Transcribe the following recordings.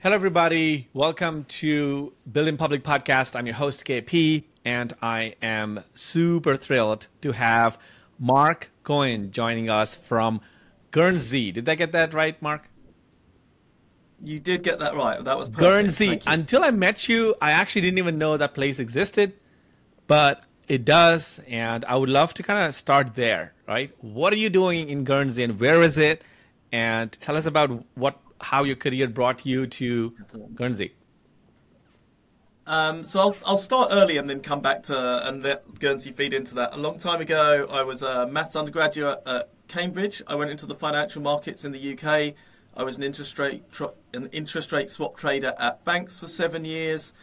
Hello, everybody. Welcome to Build in Public podcast. I'm your host, KP, and I am super thrilled to have Marc Cohen joining us from Guernsey. Did I get that right, Marc? You did get that right. That was perfect. Guernsey. Until I met you, I actually didn't even know that place existed, but it does, and I would love to kind of start there, right? What are you doing in Guernsey, and where is it? And tell us about what how your career brought you to Guernsey. Um, so I'll, I'll start early and then come back to and let Guernsey feed into that. A long time ago, I was a maths undergraduate at Cambridge. I went into the financial markets in the UK. I was an interest rate an interest rate swap trader at banks for seven years,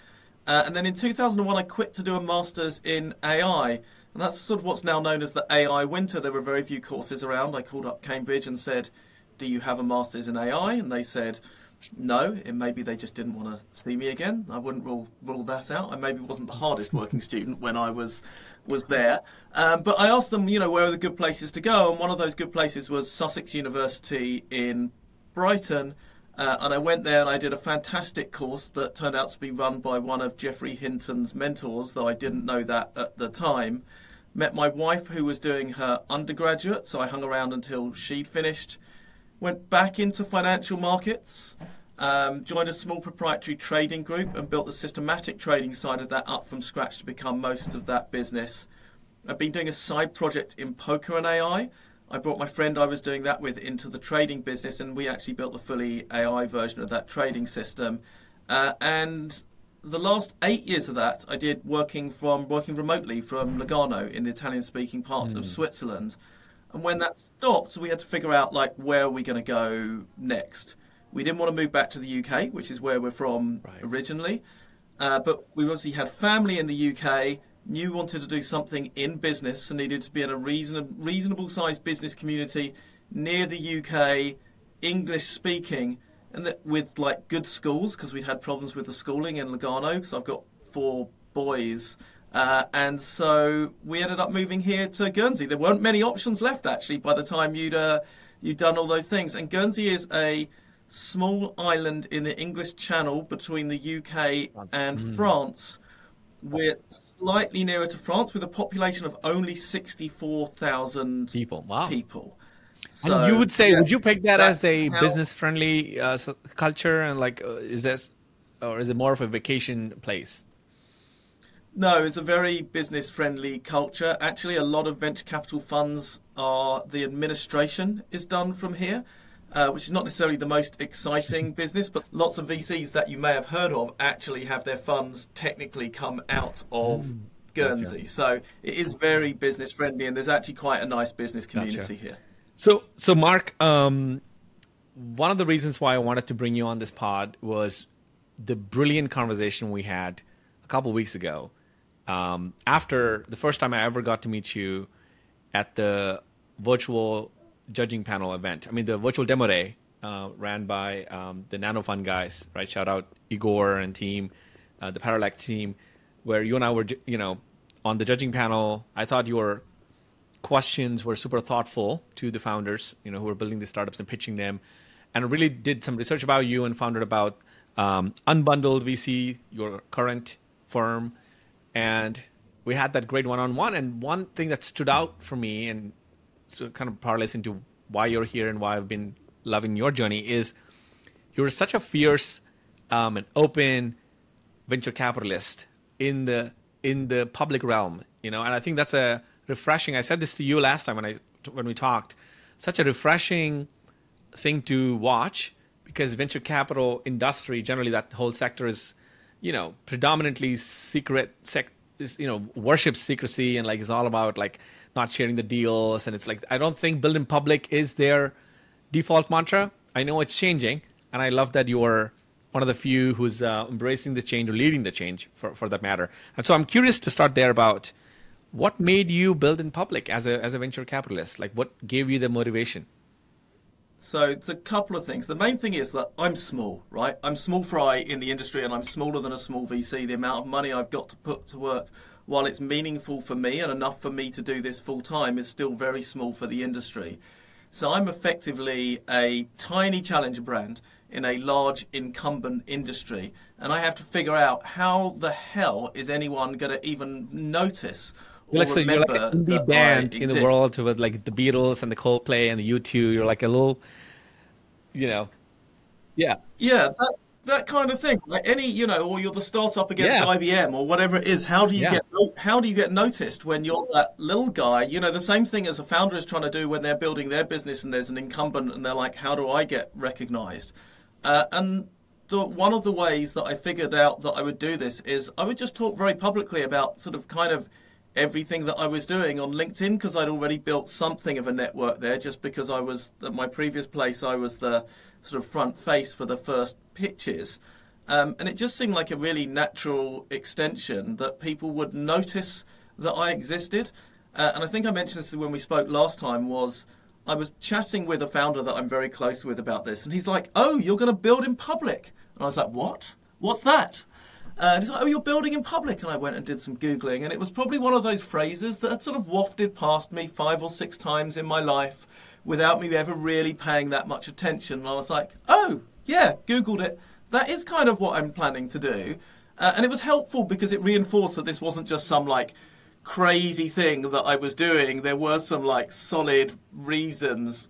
uh, and then in 2001 I quit to do a masters in AI, and that's sort of what's now known as the AI winter. There were very few courses around. I called up Cambridge and said, "Do you have a masters in AI?" And they said no, it maybe they just didn't want to see me again. I wouldn't rule rule that out. I maybe wasn't the hardest working student when I was was there. Um, but I asked them, you know, where are the good places to go? And one of those good places was Sussex University in Brighton. Uh, and I went there and I did a fantastic course that turned out to be run by one of Geoffrey Hinton's mentors, though I didn't know that at the time. Met my wife who was doing her undergraduate, so I hung around until she'd finished went back into financial markets, um, joined a small proprietary trading group, and built the systematic trading side of that up from scratch to become most of that business. I've been doing a side project in poker and AI. I brought my friend I was doing that with into the trading business, and we actually built the fully AI version of that trading system. Uh, and the last eight years of that, I did working from working remotely from Lugano in the Italian-speaking part mm. of hmm. Switzerland. And when that stopped, we had to figure out like where are we going to go next. We didn't want to move back to the UK, which is where we're from right. originally. Uh, but we obviously had family in the UK, knew we wanted to do something in business and needed to be in a reason, reasonable sized business community near the UK, English speaking, and that with like good schools because we'd had problems with the schooling in Lugano because I've got four boys uh, and so we ended up moving here to Guernsey. There weren't many options left actually by the time you'd uh, you'd done all those things. And Guernsey is a small island in the English Channel between the UK France. and mm. France. We're slightly nearer to France with a population of only 64,000 people. Wow. People. So, and you would say, yeah, would you pick that as a how... business-friendly uh, culture, and like, uh, is this, or is it more of a vacation place? No, it's a very business friendly culture. Actually, a lot of venture capital funds are the administration is done from here. Uh, which is not necessarily the most exciting business, but lots of VCs that you may have heard of actually have their funds technically come out of mm, Guernsey. Gotcha. So it is very business friendly, and there's actually quite a nice business community gotcha. here. So, so Marc, um, one of the reasons why I wanted to bring you on this pod was the brilliant conversation we had a couple weeks ago um, after the first time I ever got to meet you at the virtual judging panel event. I mean, the virtual demo day uh, ran by um, the NanoFund guys, right? Shout out Igor and team, uh, the Parallax team, where you and I were, you know, on the judging panel. I thought your questions were super thoughtful to the founders, you know, who were building these startups and pitching them, and I really did some research about you and found out about um, Unbundled VC, your current firm and we had that great one-on-one. And one thing that stood out for me, and so kind of parlays into why you're here and why I've been loving your journey, is you're such a fierce um, and open venture capitalist in the in the public realm, you know. And I think that's a refreshing. I said this to you last time when I when we talked. Such a refreshing thing to watch because venture capital industry generally that whole sector is you know, predominantly secret, sec, you know, worships secrecy and like is all about like not sharing the deals. And it's like, I don't think build in public is their default mantra. I know it's changing. And I love that you're one of the few who's uh, embracing the change or leading the change for, for that matter. And so I'm curious to start there about what made you build in public as a, as a venture capitalist? Like what gave you the motivation? So it's a couple of things. The main thing is that I'm small, right? I'm small fry in the industry and I'm smaller than a small VC. The amount of money I've got to put to work while it's meaningful for me and enough for me to do this full time is still very small for the industry. So I'm effectively a tiny challenger brand in a large incumbent industry, and I have to figure out how the hell is anyone going to even notice. You're like, so you're like an indie band in the world with like the Beatles and the Coldplay and the U2. You're like a little, you know, yeah, yeah. That, that kind of thing. Like any, you know, or you're the startup against yeah. IBM or whatever it is. How do you yeah. get how do you get noticed when you're that little guy? You know, the same thing as a founder is trying to do when they're building their business and there's an incumbent and they're like, how do I get recognized? Uh, and the, one of the ways that I figured out that I would do this is I would just talk very publicly about sort of kind of everything that I was doing on LinkedIn because I'd already built something of a network there just because I was at my previous place I was the sort of front face for the first pitches. Um, and it just seemed like a really natural extension that people would notice that I existed. Uh, and I think I mentioned this when we spoke last time was I was chatting with a founder that I'm very close with about this, and he's like, "Oh, you're going to build in public," and I was like, "What? What's that?" Uh, and he's like, "Oh, you're building in public," and I went and did some googling, and it was probably one of those phrases that had sort of wafted past me five or six times in my life without me ever really paying that much attention. And I was like, "Oh, yeah, googled it. That is kind of what I'm planning to do," uh, and it was helpful because it reinforced that this wasn't just some like crazy thing that I was doing. There were some like solid reasons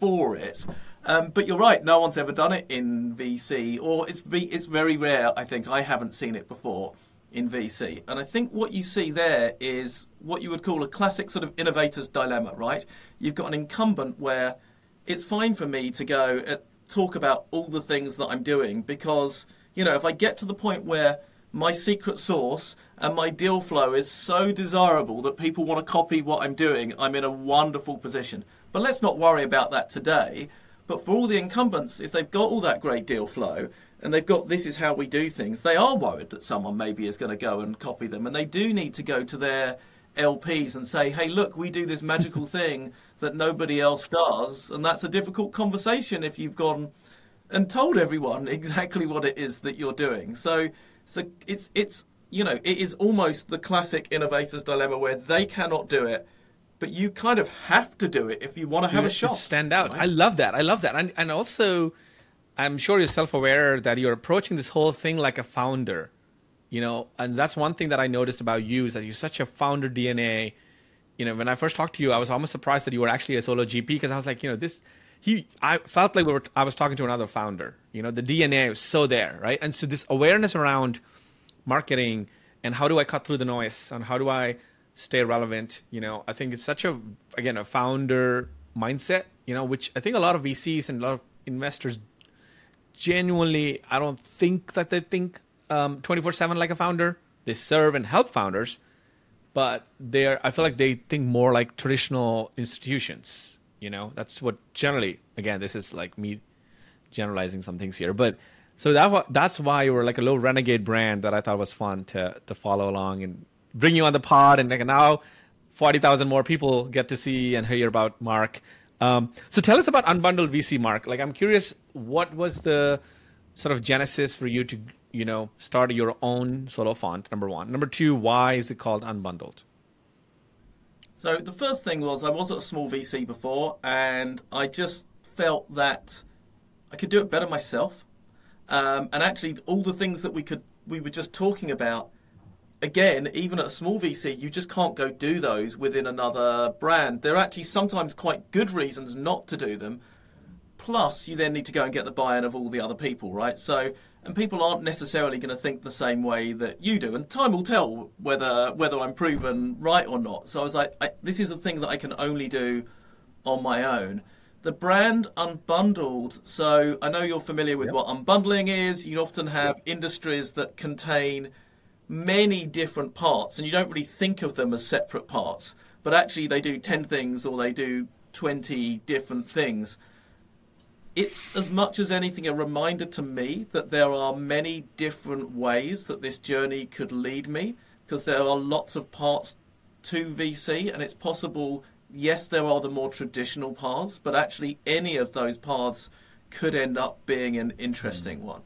for it. Um, but you're right. No one's ever done it in VC, or it's it's very rare. I think I haven't seen it before in VC. And I think what you see there is what you would call a classic sort of innovator's dilemma. Right? You've got an incumbent where it's fine for me to go talk about all the things that I'm doing because you know if I get to the point where my secret sauce and my deal flow is so desirable that people want to copy what I'm doing, I'm in a wonderful position. But let's not worry about that today. But for all the incumbents, if they've got all that great deal flow and they've got this is how we do things, they are worried that someone maybe is going to go and copy them. And they do need to go to their LPs and say, hey, look, we do this magical thing that nobody else does. And that's a difficult conversation if you've gone and told everyone exactly what it is that you're doing. So so it's it's you know it is almost the classic innovator's dilemma where they cannot do it, but you kind of have to do it if you want to have a shot. Stand out. Right? I love that. I love that. And and also, I'm sure you're self-aware that you're approaching this whole thing like a founder. You know, and that's one thing that I noticed about you is that you're such a founder DNA. You know, when I first talked to you, I was almost surprised that you were actually a solo GP because I was like, you know, this he I felt like we were I was talking to another founder. You know, the DNA was so there, right? And so this awareness around marketing and how do I cut through the noise and how do I stay relevant, you know, I think it's such a again a founder mindset, you know, which I think a lot of VCs and a lot of investors genuinely I don't think that they think um, 24/7 like a founder. They serve and help founders, but they're I feel like they think more like traditional institutions you know, that's what generally. Again, this is like me generalizing some things here, but so that that's why you were like a little renegade brand that I thought was fun to to follow along and bring you on the pod, and like now forty thousand more people get to see and hear about Marc. Um, so tell us about Unbundled VC, Marc. Like I'm curious, what was the sort of genesis for you to you know start your own solo fund? Number one. Number two, why is it called Unbundled? So the first thing was I was at a small VC before, and I just felt that I could do it better myself. Um, and actually, all the things that we could we were just talking about, again, even at a small VC, you just can't go do those within another brand. There are actually sometimes quite good reasons not to do them. Plus, you then need to go and get the buy-in of all the other people, right? So and people aren't necessarily going to think the same way that you do. And time will tell whether whether I'm proven right or not. So I was like, I, this is a thing that I can only do on my own. The brand unbundled. So I know you're familiar with yep. what unbundling is. You often have industries that contain many different parts, and you don't really think of them as separate parts. But actually, they do ten things or they do twenty different things it's as much as anything a reminder to me that there are many different ways that this journey could lead me because there are lots of parts to VC and it's possible yes there are the more traditional paths but actually any of those paths could end up being an interesting mm. one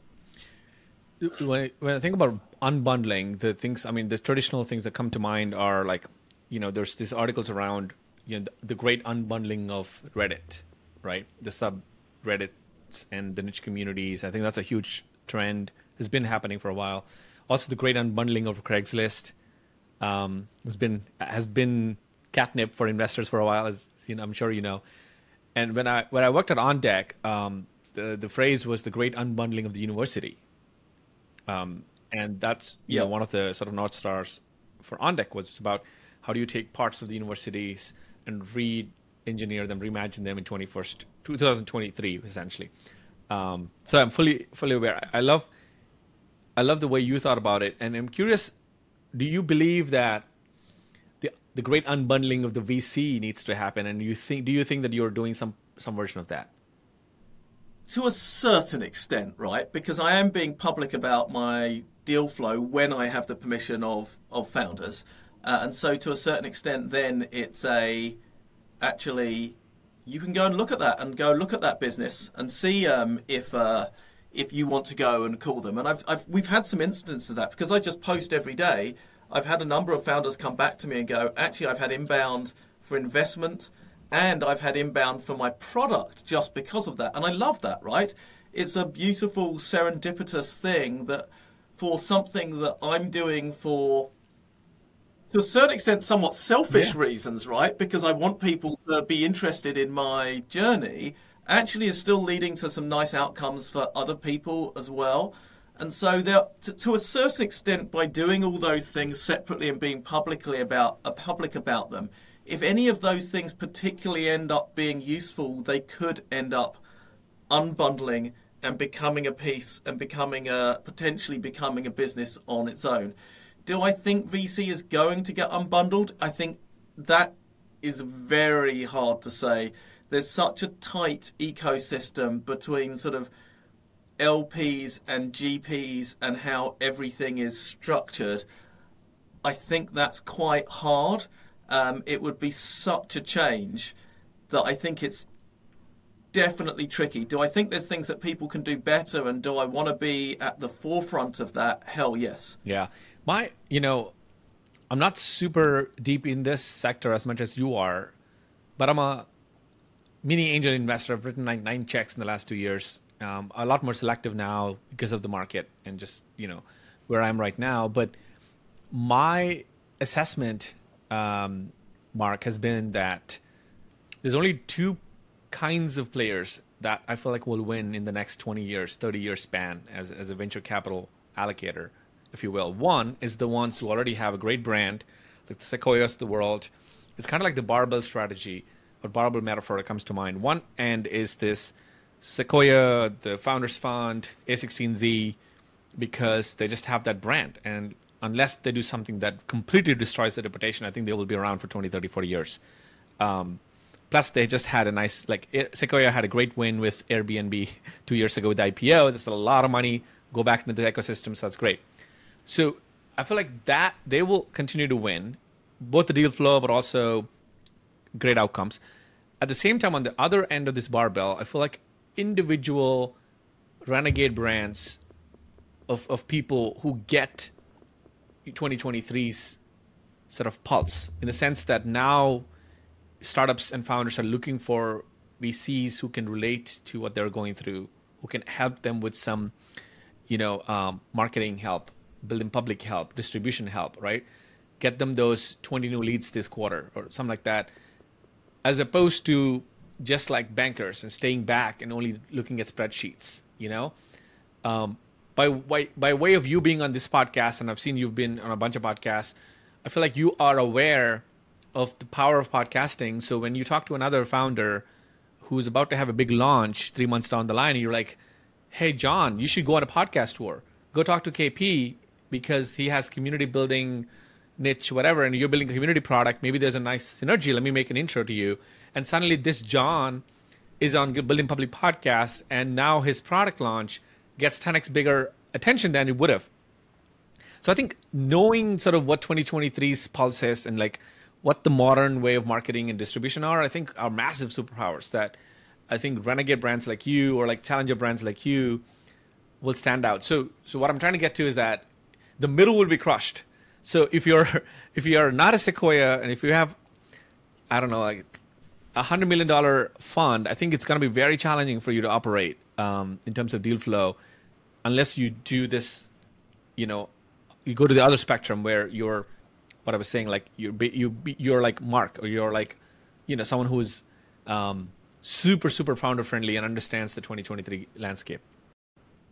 when I, when I think about unbundling the things I mean the traditional things that come to mind are like you know there's these articles around you know the, the great unbundling of Reddit right the sub Reddit and the niche communities. I think that's a huge trend. Has been happening for a while. Also, the great unbundling of Craigslist um, has been has been catnip for investors for a while, as you know, I'm sure you know. And when I when I worked at OnDeck, um, the the phrase was the great unbundling of the university. Um, and that's you yeah. know one of the sort of north stars for OnDeck was about how do you take parts of the universities and re-engineer them, reimagine them in 21st 2023 essentially. Um, so I'm fully fully aware. I love I love the way you thought about it, and I'm curious. Do you believe that the the great unbundling of the VC needs to happen? And you think do you think that you're doing some some version of that? To a certain extent, right? Because I am being public about my deal flow when I have the permission of of founders, uh, and so to a certain extent, then it's a actually you can go and look at that and go look at that business and see um, if uh, if you want to go and call them. And I've, I've we've had some instances of that because I just post every day. I've had a number of founders come back to me and go, actually, I've had inbound for investment and I've had inbound for my product just because of that. And I love that, right? It's a beautiful serendipitous thing that for something that I'm doing for to a certain extent, somewhat selfish yeah. reasons, right? Because I want people to be interested in my journey, actually is still leading to some nice outcomes for other people as well. And so, there, to, to, a certain extent, by doing all those things separately and being publicly about uh, public about them, if any of those things particularly end up being useful, they could end up unbundling and becoming a piece and becoming a potentially becoming a business on its own. Do I think VC is going to get unbundled? I think that is very hard to say. There's such a tight ecosystem between sort of LPs and GPs and how everything is structured. I think that's quite hard. Um, it would be such a change that I think it's definitely tricky. Do I think there's things that people can do better and do I want to be at the forefront of that? Hell yes. Yeah. My, you know, I'm not super deep in this sector as much as you are, but I'm a mini angel investor. I've written like nine checks in the last two years. Um, a lot more selective now because of the market and just you know where I'm right now. But my assessment, um, Marc, has been that there's only two kinds of players that I feel like will win in the next 20 years, 30 year span as as a venture capital allocator if you will. One is the ones who already have a great brand, like the Sequoias of the world. It's kind of like the barbell strategy or barbell metaphor that comes to mind. One end is this Sequoia, the Founders Fund, A16Z, because they just have that brand. And unless they do something that completely destroys their reputation, I think they will be around for 20, 30, 40 years. Um, plus, they just had a nice, like, Sequoia had a great win with Airbnb two years ago with IPO. That's a lot of money. Go back into the ecosystem, so that's great. So I feel like that they will continue to win both the deal flow, but also great outcomes. At the same time, on the other end of this barbell, I feel like individual renegade brands of, of people who get 2023's sort of pulse in the sense that now startups and founders are looking for VCs who can relate to what they're going through, who can help them with some, you know, um, marketing help, building public help, distribution help, right? Get them those 20 new leads this quarter or something like that, as opposed to just like bankers and staying back and only looking at spreadsheets, you know? Um, by, by, by way of you being on this podcast, and I've seen you've been on a bunch of podcasts, I feel like you are aware of the power of podcasting. So when you talk to another founder who's about to have a big launch three months down the line, and you're like, hey, John, you should go on a podcast tour. Go talk to KP because he has community building niche, whatever, and you're building a community product, maybe there's a nice synergy. Let me make an intro to you. And suddenly this John is on Build in Public Podcast, and now his product launch gets 10x bigger attention than it would have. So I think knowing sort of what 2023's pulse is and like what the modern way of marketing and distribution are, I think are massive superpowers that I think renegade brands like you or like challenger brands like you will stand out. So so what I'm trying to get to is that the middle will be crushed. So if you're if you're not a Sequoia and if you have I don't know like a hundred million dollar fund, I think it's going to be very challenging for you to operate um, in terms of deal flow, unless you do this, you know, you go to the other spectrum where you're, what I was saying, like you're you you're like Marc or you're like, you know, someone who's um, super super founder friendly and understands the 2023 landscape.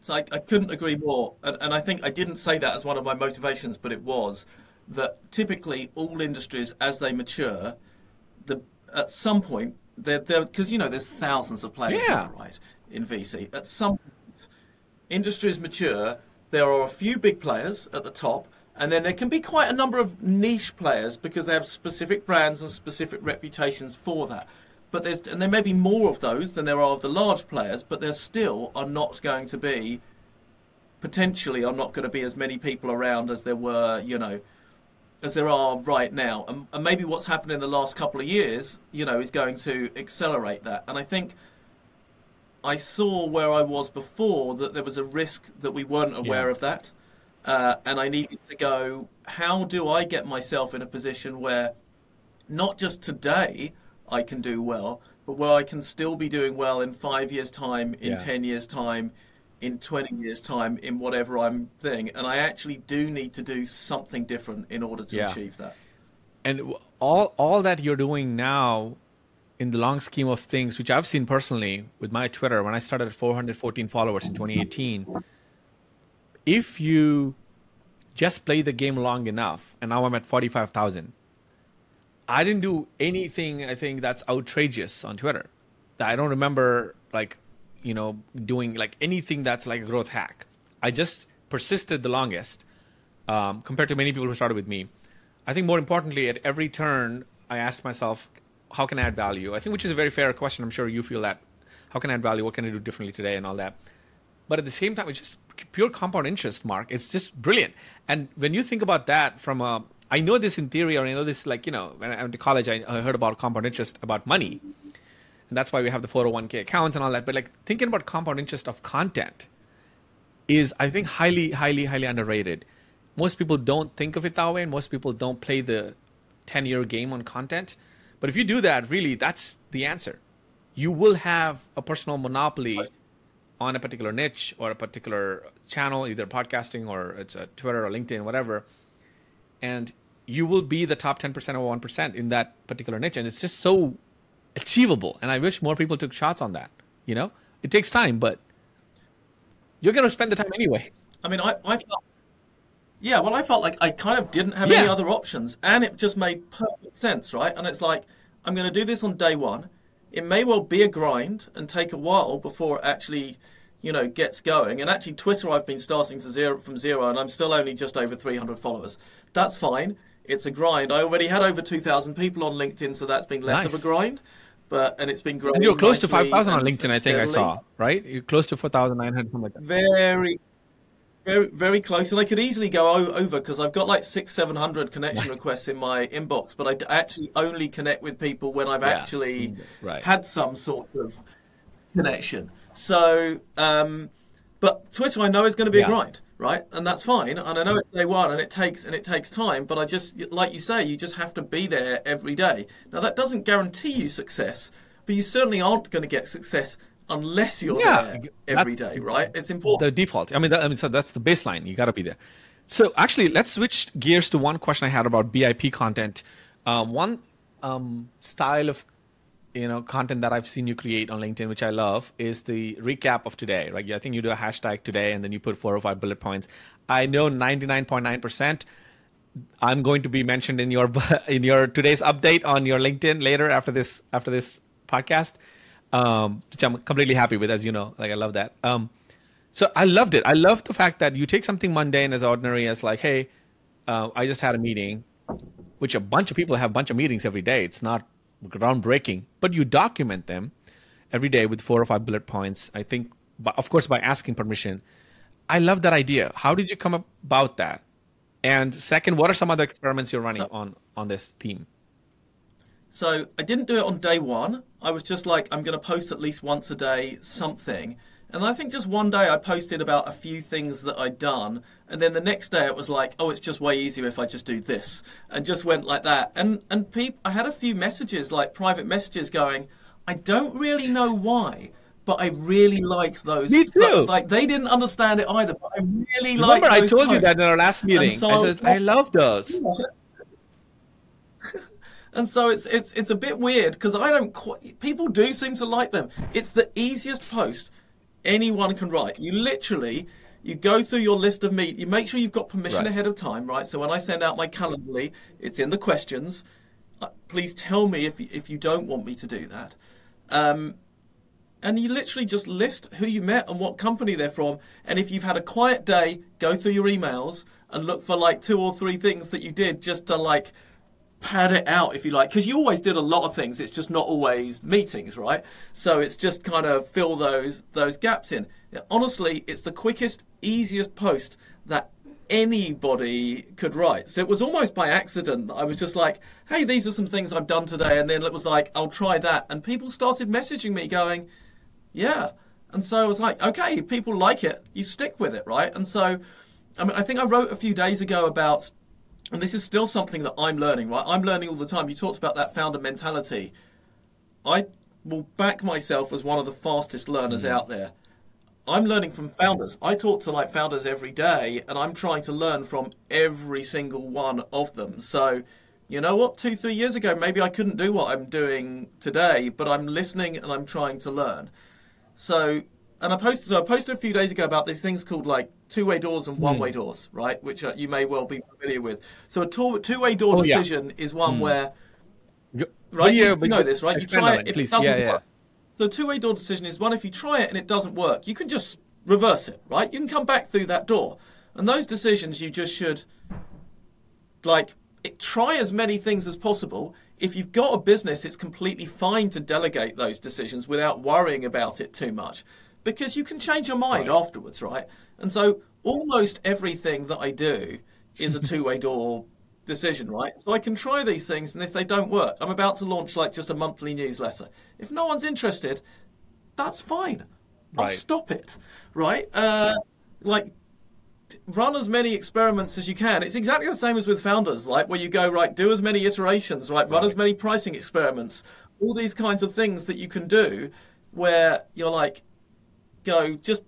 So I, I couldn't agree more, and, and I think I didn't say that as one of my motivations, but it was that typically all industries as they mature, the at some point they're because you know there's thousands of players Yeah. now, right in VC. At some point, industries mature. There are a few big players at the top, and then there can be quite a number of niche players because they have specific brands and specific reputations for that. But there's and there may be more of those than there are of the large players, but there still are not going to be potentially are not going to be as many people around as there were, you know, as there are right now. And, and maybe what's happened in the last couple of years, you know, is going to accelerate that. And I think I saw where I was before that there was a risk that we weren't aware Yeah. of that. Uh, and I needed to go, how do I get myself in a position where not just today I can do well, but where I can still be doing well in five years' time, in Yeah. 10 years' time, in 20 years' time, in whatever I'm thing. And I actually do need to do something different in order to Yeah. achieve that. and all all that you're doing now in the long scheme of things which i've seen personally with my twitter when i started at 414 followers in 2018 if you just play the game long enough and now i'm at 45000 i didn't do anything i think that's outrageous on twitter that i don't remember like you know doing like anything that's like a growth hack i just persisted the longest um, compared to many people who started with me. I think more importantly, at every turn, I asked myself, how can I add value? I think, which is a very fair question. I'm sure you feel that. How can I add value? What can I do differently today, and all that. But at the same time, it's just pure compound interest, Marc. It's just brilliant. And when you think about that from a, I know this in theory, or I know this like you know, when I went to college, I, heard about compound interest about money, and that's why we have the 401k accounts and all that. But like thinking about compound interest of content is I think highly, highly, highly underrated. Most people don't think of it that way, and most people don't play the 10 year game on content. But if you do that, really, that's the answer. You will have a personal monopoly on a particular niche or a particular channel, either podcasting or it's a Twitter or LinkedIn, whatever. And you will be the top 10% or 1% in that particular niche. And it's just so achievable. And I wish more people took shots on that. You know, it takes time, but you're going to spend the time anyway. I mean, I, I felt, yeah, well, I felt like I kind of didn't have any other options, and it just made perfect sense, right? And it's like, I'm going to do this on day one. It may well be a grind and take a while before it actually, you know, gets going. And actually, Twitter, I've been starting to zero from zero, and I'm still only just over 300 followers. That's fine. It's a grind. I already had over 2,000 people on LinkedIn, so that's been less Nice. of a grind. But and it's been growing. And you're close to 5,000 on LinkedIn, I think I saw, right? You're close to 4,900, something like that. Very, very, very close, and I could easily go o- over because I've got like six, seven hundred connection requests in my inbox, but I d- actually only connect with people when I've Yeah. actually Right. had some sort of connection. So, um, but Twitter, I know is going to be Yeah. a grind, right? And that's fine, and I know it's day one, and it takes and it takes time, but I just, like you say, you just have to be there every day. Now that doesn't guarantee you success, but you certainly aren't going to get success unless you're Yeah, there every day, right? It's important. the default. I mean, that, I mean, so that's the baseline. You got to be there. So actually, let's switch gears to one question I had about BIP content. Um, one um, style of you know content that I've seen you create on LinkedIn, which I love, is the recap of today. Right? I think you do a hashtag today, and then you put four or five bullet points. I know ninety nine point nine percent. I'm going to be mentioned in your in your today's update on your LinkedIn later after this after this podcast, um, which I'm completely happy with, as you know. Like I love that. Um, so I loved it. I love the fact that you take something mundane as ordinary as like, hey, uh, I just had a meeting, which a bunch of people have a bunch of meetings every day. It's not groundbreaking, but you document them every day with four or five bullet points. I think, but of course, by asking permission. I love that idea. How did you come about that? And second, what are some other experiments you're running So- on on this theme? So I didn't do it on day one. I was just like, I'm going to post at least once a day something. And I think just one day I posted about a few things that I'd done. And then the next day it was like, oh, it's just way easier if I just do this. And just went like that. And, and peop I had a few messages, like private messages going, I don't really know why, but I really like those. Me too. But, like they didn't understand it either, but I really liked. Remember, I told you that in our last meeting. So I said I like- love those. And so it's it's it's a bit weird because I don't quite. People do seem to like them. It's the easiest post anyone can write. You literally you go through your list of meet. You make sure you've got permission Right. ahead of time, right? So when I send out my Calendly, it's in the questions. Uh, please tell me if you- if you don't want me to do that. Um, and you literally just list who you met and what company they're from. And if you've had a quiet day, go through your emails and look for like two or three things that you did just to like pad it out if you like because you always did a lot of things it's just not always meetings right so it's just kind of fill those those gaps in honestly it's the quickest easiest post that anybody could write so it was almost by accident i was just like hey these are some things i've done today and then it was like i'll try that and people started messaging me going yeah. And so I was like, okay, people like it, you stick with it, right? And so, I mean, I think I wrote a few days ago about, and this is still something that I'm learning, right? I'm learning all the time. You talked about that founder mentality. I will back myself as one of the fastest learners mm. out there. I'm learning from founders. I talk to like founders every day, and I'm trying to learn from every single one of them. So, you know what? Two, three years ago, maybe I couldn't do what I'm doing today, but I'm listening and I'm trying to learn. So, and I posted, so I posted a few days ago about these things called like two-way doors and one-way doors, right? Which uh, you may well be familiar with. So a two- two-way door Oh, yeah. decision is one where right? but you, yeah, you know this, right? You try it, it, if please. it doesn't Yeah, yeah. work. So the two-way door decision is one if you try it and it doesn't work, you can just reverse it, right? You can come back through that door. And those decisions you just should like it, try as many things as possible. If you've got a business, it's completely fine to delegate those decisions without worrying about it too much because you can change your mind Right. afterwards, right? And so almost everything that I do is a two-way door decision, right? So I can try these things, and if they don't work, I'm about to launch like just a monthly newsletter. If no one's interested, that's fine. I'll Right. stop it, right? Uh, like run as many experiments as you can. It's exactly the same as with founders, like where you go right, do as many iterations, right, run as many pricing experiments, all these kinds of things that you can do, where you're like, go just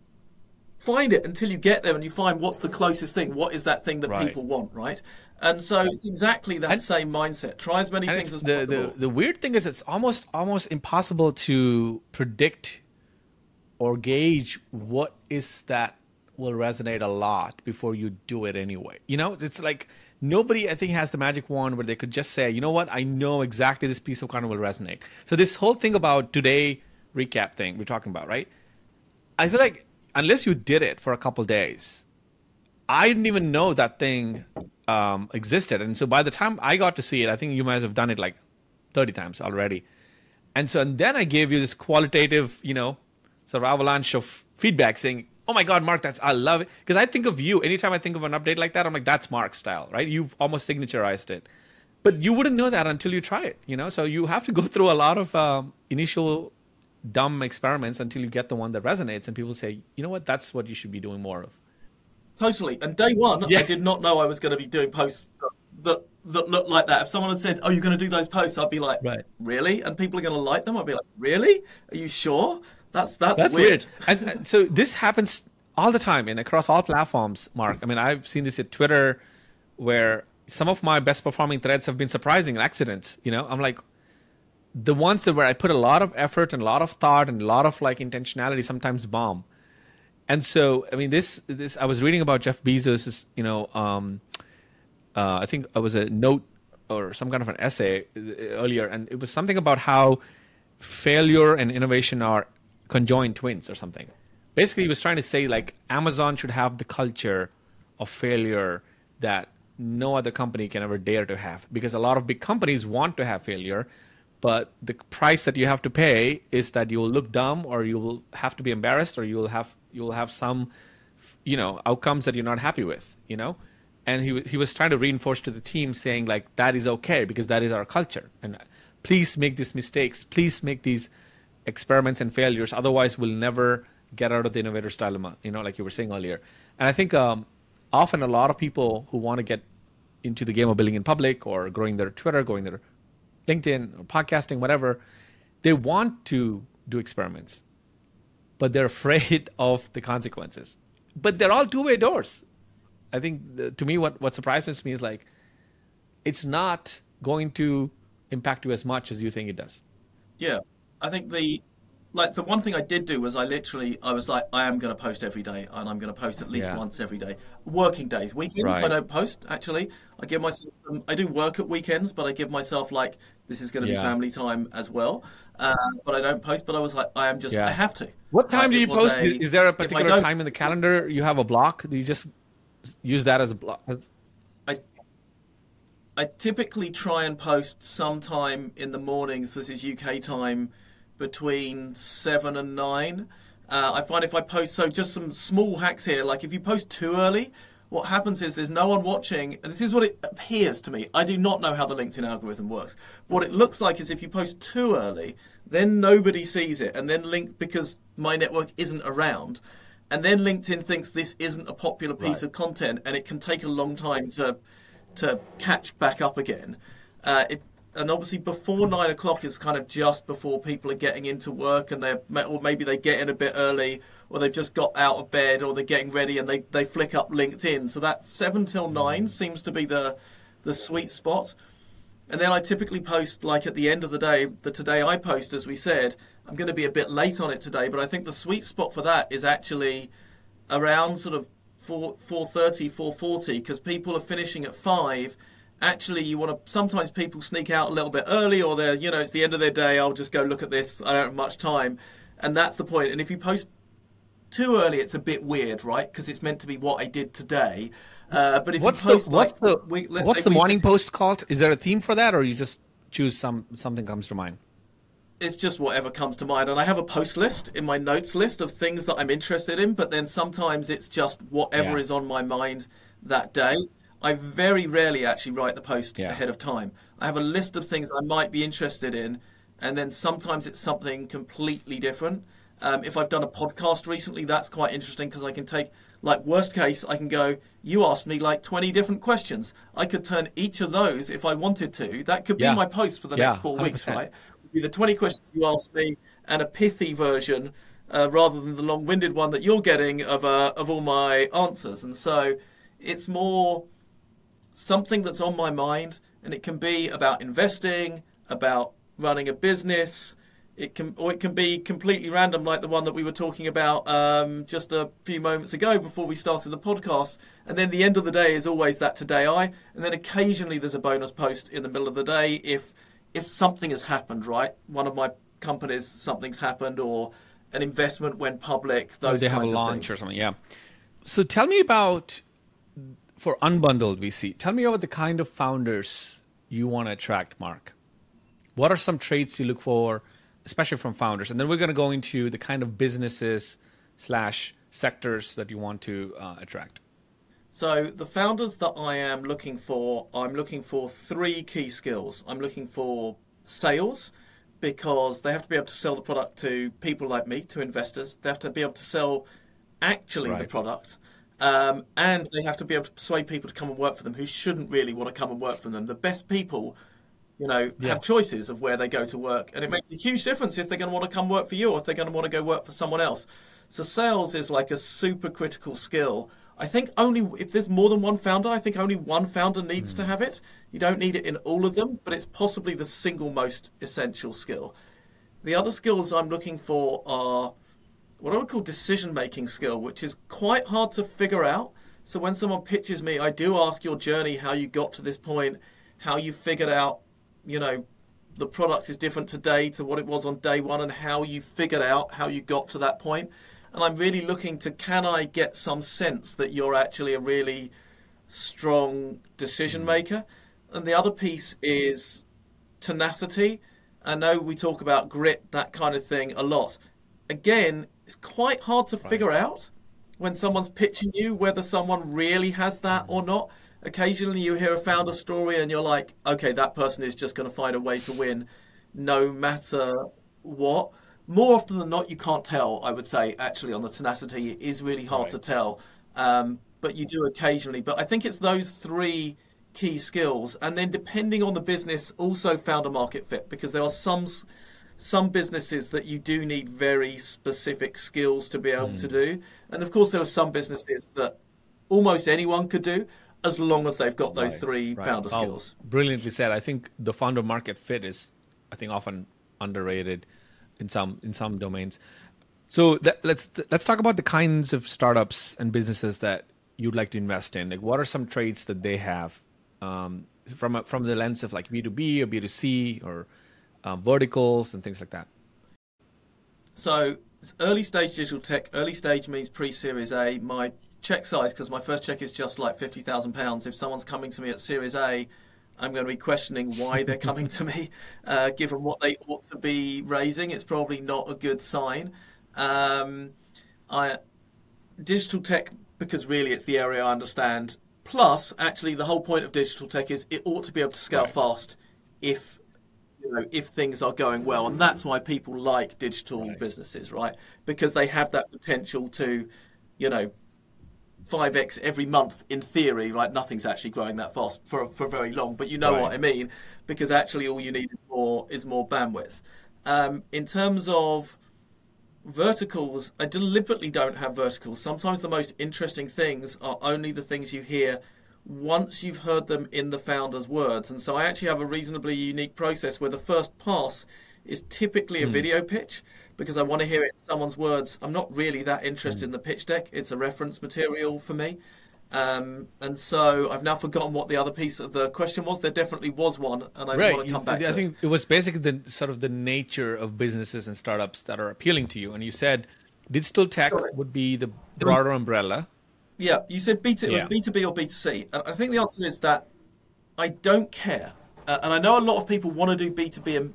find it until you get there and you find what's the closest thing. What is that thing that Right. people want, right? And so it's exactly that And- same mindset. Try as many things as the, possible. the the weird thing is it's almost almost impossible to predict or gauge what is that will resonate a lot before you do it anyway. You know, it's like nobody I think has the magic wand where they could just say, you know what, I know exactly this piece of content will resonate. So this whole thing about today recap thing we're talking about, right? I feel like unless you did it for a couple days, I didn't even know that thing um, existed. And so by the time I got to see it, I think you might have done it like 30 times already. And so and then I gave you this qualitative, you know, sort of avalanche of feedback saying, "Oh my God, Marc, that's I love it." Because I think of you anytime I think of an update like that, I'm like, "That's Marc style, right?" You've almost signaturized it, but you wouldn't know that until you try it, you know. So you have to go through a lot of um, initial dumb experiments until you get the one that resonates, and people say, "You know what? That's what you should be doing more of." Totally. And day one, Yeah. I did not know I was going to be doing posts that that looked like that. If someone had said, "Oh, you're going to do those posts," I'd be like, Right. "Really?" And people are going to like them. I'd be like, "Really? Are you sure?" That's that's, That's weird. weird. and, so this happens all the time and across all platforms, Marc. I mean, I've seen this at Twitter where some of my best performing threads have been surprising accidents. You know, I'm like, the ones that where I put a lot of effort and a lot of thought and a lot of like intentionality sometimes bomb. And so, I mean, this this I was reading about Jeff Bezos. You know, um, uh, I think it was a note or some kind of an essay earlier, and it was something about how failure and innovation are conjoined twins or something. Basically, he was trying to say like Amazon should have the culture of failure that no other company can ever dare to have because a lot of big companies want to have failure but the price that you have to pay is that you will look dumb or you will have to be embarrassed or you will have you will have some you know outcomes that you're not happy with you know? And he, he was trying to reinforce to the team saying like that is okay because that is our culture. And please make these mistakes. Please make these experiments and failures. Otherwise we'll never get out of the innovator's dilemma you know like you were saying earlier. And i think um, often a lot of people who want to get into the game of building in public or growing their twitter growing their linkedin podcasting whatever they want to do experiments but they're afraid of the consequences. But they're all two-way doors. I think the, to me, what what surprises me is like, it's not going to impact you as much as you think it does. Yeah, I think the like the one thing I did do was I literally I was like I am going to post every day and I'm going to post at least Yeah. once every day. Working days, weekends I don't post actually. I give myself um, I do work at weekends, but I give myself like this is going to Yeah. be family time as well. Uh, but I don't post. But I was like I am just Yeah. I have to. What time Like, do you post? a- is there a particular time in the calendar you have a block? Do you just use that as a block? as- I I typically try and post sometime in the mornings. This is UK time between seven and nine. Uh, I find if I post so just some small hacks here. Like if you post too early, what happens is there's no one watching. And this is what it appears to me. I do not know how the LinkedIn algorithm works. What it looks like is if you post too early, then nobody sees it, and then link because my network isn't around. And then LinkedIn thinks this isn't a popular piece Right. of content, and it can take a long time to to catch back up again. Uh, it, and obviously, before nine o'clock is kind of just before people are getting into work, and they're or maybe they get in a bit early, or they've just got out of bed, or they're getting ready, and they, they flick up LinkedIn. So that seven till mm. nine seems to be the the sweet spot. And then I typically post like at the end of the day. The today I post, as we said, I'm going to be a bit late on it today, but I think the sweet spot for that is actually around sort of 4 4:30 4:40 because people are finishing at 5 actually you want to sometimes people sneak out a little bit early or they're you know it's the end of their day I'll just go look at this I don't have much time and that's the point and if you post too early it's a bit weird right because it's meant to be what I did today uh, but if What's you the what's like, the we- what's the we- morning post called? Is there a theme for that, or you just choose some something comes to mind? it's just whatever comes to mind. And I have a post list in my notes list of things that I'm interested in, but then sometimes it's just whatever Yeah. is on my mind that day. I very rarely actually write the post Yeah. ahead of time. I have a list of things I might be interested in, and then sometimes it's something completely different. Um, if I've done a podcast recently, that's quite interesting because I can take, like, worst case, I can go, you asked me like 20 different questions. I could turn each of those if I wanted to. That could be my post for the Yeah, next four weeks, 100%. right? Would be the 20 questions you asked me and a pithy version uh, rather than the long-winded one that you're getting of uh, of all my answers. And so it's more something that's on my mind, and it can be about investing, about running a business. It can, or it can be completely random, like the one that we were talking about um, just a few moments ago before we started the podcast. And then the end of the day is always that today I, and then occasionally there's a bonus post in the middle of the day if if something has happened, right? One of my companies, something's happened, or an investment went public. Those they have a of launch things. or something. Yeah. So tell me about for unbundled VC. Tell me about the kind of founders you want to attract, Marc. What are some traits you look for, especially from founders? And then we're going to go into the kind of businesses slash sectors that you want to uh, attract. So the founders that I am looking for, I'm looking for three key skills. I'm looking for sales because they have to be able to sell the product to people like me, to investors. They have to be able to sell actually the product. Um, and they have to be able to persuade people to come and work for them who shouldn't really want to come and work for them. The best people, you know, Yeah. have choices of where they go to work. And it makes a huge difference if they're going to want to come work for you or if they're going to want to go work for someone else. So sales is like a super critical skill. I think only if there's more than one founder, I think only one founder needs to have it. You don't need it in all of them, but it's possibly the single most essential skill. The other skills I'm looking for are what I would call decision making skill, which is quite hard to figure out. So when someone pitches me, I do ask your journey, how you got to this point, how you figured out, you know, the product is different today to what it was on day one, and how you figured out how you got to that point. And I'm really looking to can I get some sense that you're actually a really strong decision mm-hmm. maker? And the other piece is tenacity. I know we talk about grit, that kind of thing, a lot. Again, it's quite hard to figure out when someone's pitching you whether someone really has that or not. Occasionally, you hear a founder story and you're like, okay, that person is just going to find a way to win no matter what. More often than not, you can't tell, I would say, actually, on the tenacity. It is really hard Right. to tell. Um, but you do occasionally. But I think it's those three key skills. And then, depending on the business, also founder market fit because there are some some businesses that you do need very specific skills to be able mm. to do. And of course, there are some businesses that almost anyone could do as long as they've got those right, three right. founder oh, skills. Brilliantly said. I think the founder market fit is, I think, often underrated in some in some domains. So that, let's let's talk about the kinds of startups and businesses that you'd like to invest in. Like, what are some traits that they have um, from a, from the lens of like B two B or B two C or um, verticals and things like that? So early stage digital tech. Early stage means pre Series A. My check size, because my first check is just like fifty thousand pounds. If someone's coming to me at Series A, I'm going to be questioning why they're coming to me, uh, given what they ought to be raising. It's probably not a good sign. Um, I, digital tech, because really it's the area I understand. Plus, actually, the whole point of digital tech is it ought to be able to scale right. fast if you know if things are going well, and that's why people like digital right. businesses, right? Because they have that potential to, you know, 5x every month in theory, right? Nothing's actually growing that fast for for very long, but you know right. what I mean, because actually all you need is more is more bandwidth. Um, in terms of verticals, I deliberately don't have verticals. Sometimes the most interesting things are only the things you hear once you've heard them in the founder's words. And so I actually have a reasonably unique process where the first pass is typically a mm. video pitch because I want to hear it in someone's words. I'm not really that interested mm. in the pitch deck. It's a reference material for me. Um, and so I've now forgotten what the other piece of the question was. There definitely was one, and I right. want to come back. I to think it. it was basically the sort of the nature of businesses and startups that are appealing to you. And you said digital tech would be the broader umbrella. Yeah, you said B two. It was B two B or B two C. And I think the answer is that I don't care, uh, and I know a lot of people want to do B two B and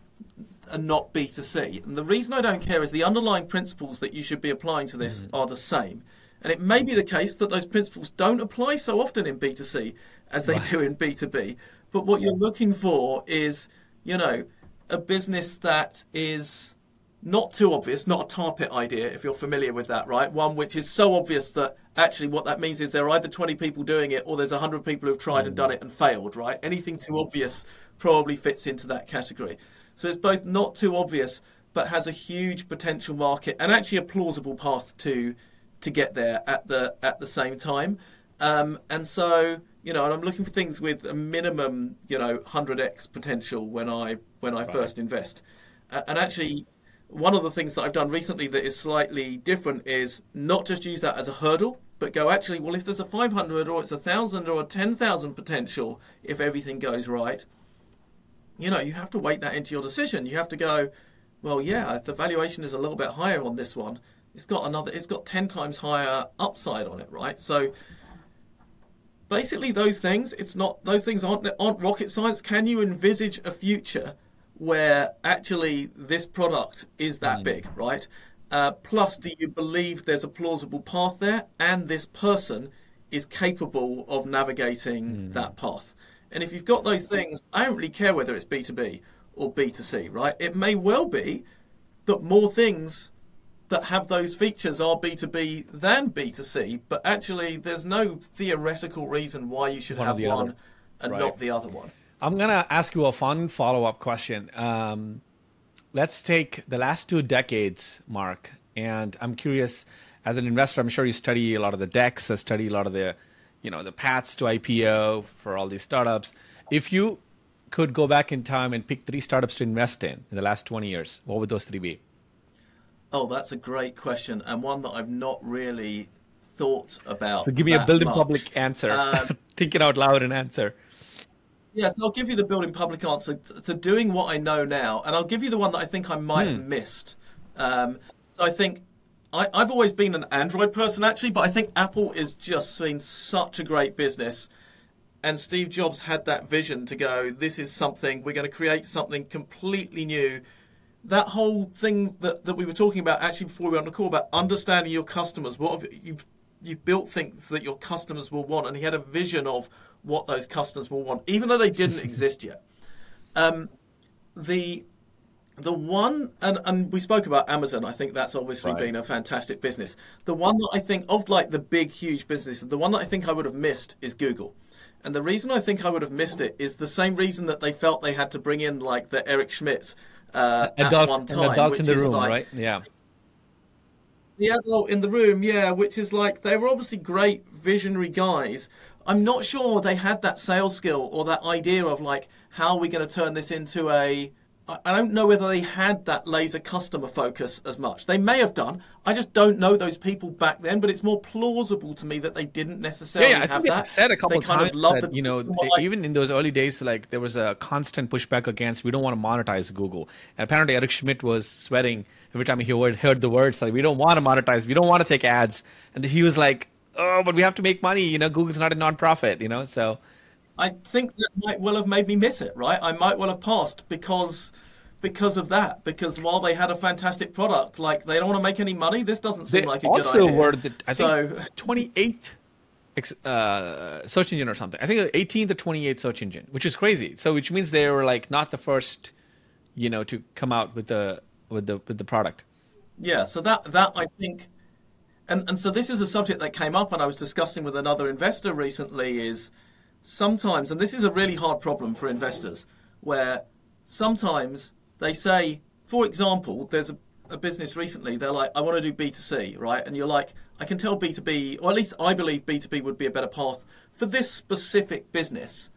and not B two C. And the reason I don't care is the underlying principles that you should be applying to this mm-hmm. are the same. And it may be the case that those principles don't apply so often in B2C as they right. do in B2B. But what you're looking for is, you know, a business that is not too obvious, not a tar pit idea, if you're familiar with that, right? One which is so obvious that actually what that means is there are either 20 people doing it or there's 100 people who've tried and done it and failed, right? Anything too obvious probably fits into that category. So it's both not too obvious, but has a huge potential market and actually a plausible path to to get there at the at the same time. Um, and so you know, and I'm looking for things with a minimum you know 100x potential when I when I right. first invest. Uh, and actually, one of the things that I've done recently that is slightly different is not just use that as a hurdle, but go actually, well, if there's a 500 or it's a thousand or a 10,000 potential, if everything goes right, you know, you have to weight that into your decision. You have to go, well, yeah, the valuation is a little bit higher on this one. It's got another it's got 10 times higher upside on it right? So basically those things it's not those things aren't aren't rocket science. Can you envisage a future where actually this product is that mm. big right uh, plus do you believe there's a plausible path there and this person is capable of navigating mm. that path and if you've got those things i don't really care whether it's b2b or b2c right it may well be that more things that have those features are B2B than B2C, but actually there's no theoretical reason why you should one have one other. and right. not the other one. I'm going to ask you a fun follow up question. Um, let's take the last two decades, Marc, and I'm curious as an investor, I'm sure you study a lot of the decks, I study a lot of the, you know, the paths to IPO for all these startups. If you could go back in time and pick three startups to invest in in the last 20 years, what would those three be? Oh, that's a great question, and one that I've not really thought about. So give me a building public answer. Um, Think it out loud and answer. Yeah, so I'll give you the building public answer to doing what I know now, and I'll give you the one that I think I might hmm. have missed. Um, so I think I, have always been an Android person, actually, but I think Apple is just been such a great business. And Steve Jobs had that vision to go, this is something, we're going to create something completely new that whole thing that, that we were talking about actually before we went on the call about understanding your customers. What have you you built things that your customers will want, and he had a vision of what those customers will want, even though they didn't exist yet. Um, the the one and, and we spoke about Amazon. I think that's obviously right. been a fantastic business. The one that I think of like the big huge business, the one that I think I would have missed is Google. And the reason I think I would have missed it is the same reason that they felt they had to bring in like the Eric Schmidt uh, at one time. adults in the room, like- right? Yeah. the adult in the room, yeah, which is like they were obviously great visionary guys. I'm not sure they had that sales skill or that idea of like how are we going to turn this into a I don't know whether they had that laser customer focus as much. They may have done. I just don't know those people back then. But it's more plausible to me that they didn't necessarily Yeah, yeah, I have think that. said a couple they kind times of loved that the you know, like, even in those early days, like there was a constant pushback against we don't want to monetize Google. And apparently, Eric Schmidt was sweating every time he heard, heard the words like we don't want to monetize, we don't want to take ads, and he was like, oh, but we have to make money. You know, Google's not a non-profit. You know, so I think that might well have made me miss it, right? I might well have passed because because of that. Because while they had a fantastic product, like they don't want to make any money. This doesn't seem they like a good idea. Also, were the I so think twenty eighth. Uh, search engine or something. I think 18th or 28th search engine, which is crazy. So, which means they were like not the first, you know, to come out with the with the with the product. yeah, so that that I think, and and so this is a subject that came up, and I was discussing with another investor recently. Is sometimes, and this is a really hard problem for investors, where sometimes they say, for example, there's a, a business recently, they're like, I want to do B2C, right? And you're like, I can tell B2B, or at least I believe B2B would be a better path for this specific business.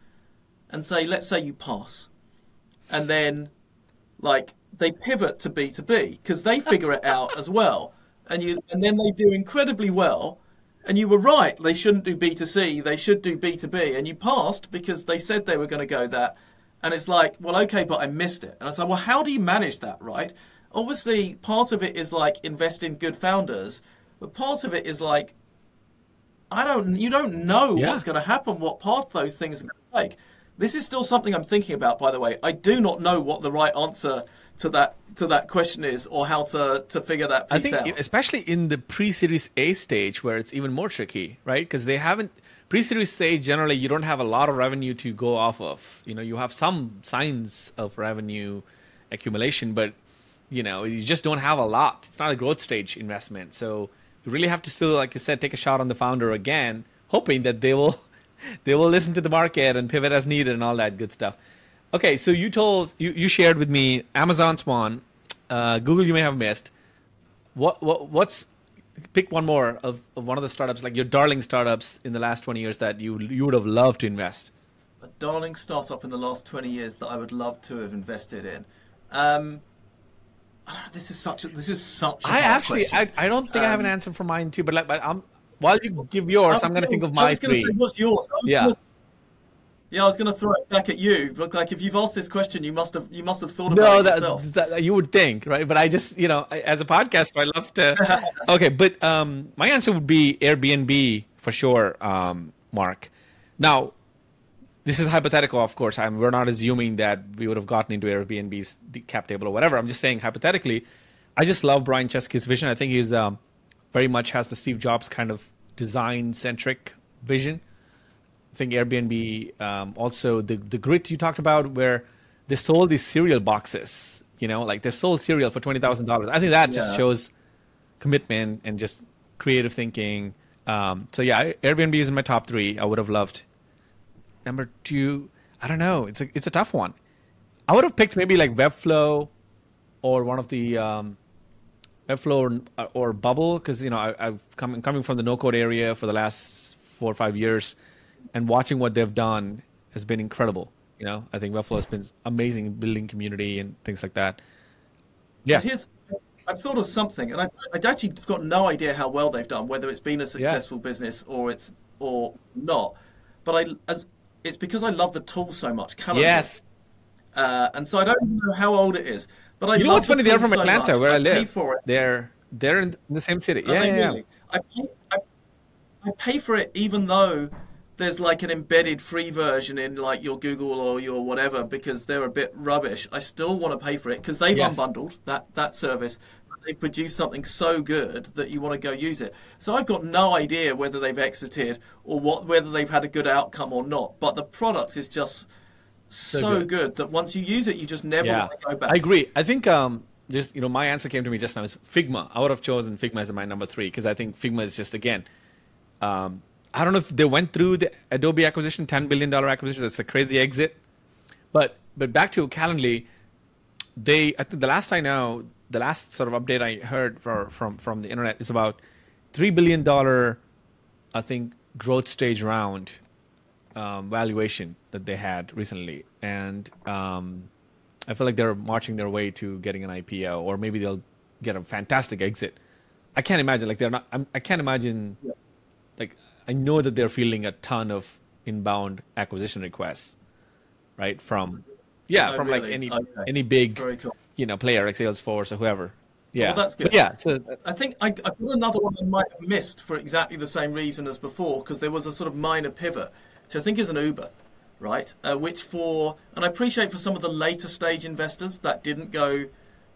And say, let's say you pass. And then, like, they pivot to B2B because they figure it out as well. And you, and then they do incredibly well. And you were right, they shouldn't do B2C, they should do B2B. And you passed because they said they were going to go that. And it's like, well, okay, but I missed it. And I said, well, how do you manage that, right? Obviously, part of it is like invest in good founders, but part of it is like, I don't, you don't know Yeah. what's going to happen, what path those things are going to take. This is still something I'm thinking about, by the way. I do not know what the right answer to that to that question is, or how to to figure that piece I think, out. especially in the pre-series A stage, where it's even more tricky, right? Because they haven't pre-series stage. Generally, you don't have a lot of revenue to go off of. You know, you have some signs of revenue accumulation, but you know, you just don't have a lot. It's not a growth stage investment, so you really have to still, like you said, take a shot on the founder again, hoping that they will they will listen to the market and pivot as needed and all that good stuff. Okay, so you told you, you shared with me Amazon Swan, uh, Google you may have missed. What what what's pick one more of, of one of the startups like your darling startups in the last twenty years that you you would have loved to invest. a darling startup in the last 20 years that I would love to have invested in. Um, this is such a, this is such a I actually question. I, I don't think I have an Um, answer for mine too, but like but I'm while you give yours, I'm going to think of my three. say, what's yours? Yeah. Gonna, yeah, I was going to throw it back at you. But like, if you've asked this question, you must have you must have thought about No, it that, yourself. that you would think, right? But I just, you know, I, as a podcaster, I love to. okay, but um, my answer would be Airbnb for sure, um, Marc. Now, this is hypothetical, of course. I'm, we're not assuming that we would have gotten into Airbnb's cap table or whatever. I'm just saying hypothetically. I just love Brian Chesky's vision. I think he's um, very much has the Steve Jobs kind of design centric vision. I think Airbnb um, also the the grit you talked about where they sold these cereal boxes. You know, like they sold cereal for twenty thousand dollars. I think that just shows commitment and just creative thinking. Um, so yeah, Airbnb is in my top three. I would have loved. Number two, I don't know. It's a it's a tough one. I would have picked maybe like Webflow, or one of the um, Webflow or, or Bubble because you know I, I've come coming from the no code area for the last four or five years, and watching what they've done has been incredible. You know, I think Buffalo has been amazing building community and things like that. Yeah, Here's, I've thought of something, and I, I actually got no idea how well they've done, whether it's been a successful business or it's or not. But I, as it's because I love the tool so much. Calendly. yes, Uh, and so I don't know how old it is. But I you know what's the funny? They're from so Atlanta, much. where I, I live. for it. They're they're in the same city. Are Yeah, yeah, yeah. really? I pay, I, I pay for it even though there's like an embedded free version in like your Google or your whatever because they're a bit rubbish. I still want to pay for it because they've Yes. unbundled that, that service. They produce something so good that you want to go use it. So I've got no idea whether they've exited or what whether they've had a good outcome or not. But the product is just so, good. good. that once you use it, you just never yeah, want to go back. I agree. I think um, just you know, my answer came to me just now is Figma. I would have chosen Figma as my number three because I think Figma is just again. Um, I don't know if they went through the Adobe acquisition, ten billion dollar acquisition. That's a crazy exit. But but back to Calendly, they I think the last I know, the last sort of update I heard for, from from the internet is about three billion dollar, I think, growth stage round um, valuation that they had recently, and um, I feel like they're marching their way to getting an IPO, or maybe they'll get a fantastic exit. I can't imagine like they're not. I'm, I can not imagine. Yeah. I know that they're fielding a ton of inbound acquisition requests, right? From yeah, from really? like any okay. any big cool. you know player like Salesforce or whoever. Yeah, well, that's good. But yeah, so, I think I, have got another one I might have missed for exactly the same reason as before because there was a sort of minor pivot, which I think is an Uber, right? Uh, which for and I appreciate for some of the later stage investors that didn't go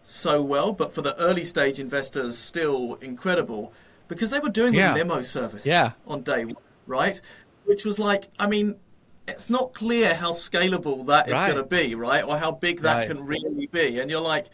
so well, but for the early stage investors, still incredible because they were doing yeah. the limo service yeah. on day one, right? Which was like, I mean, it's not clear how scalable that is right. going to be, right? Or how big that right. can really be. And you're like,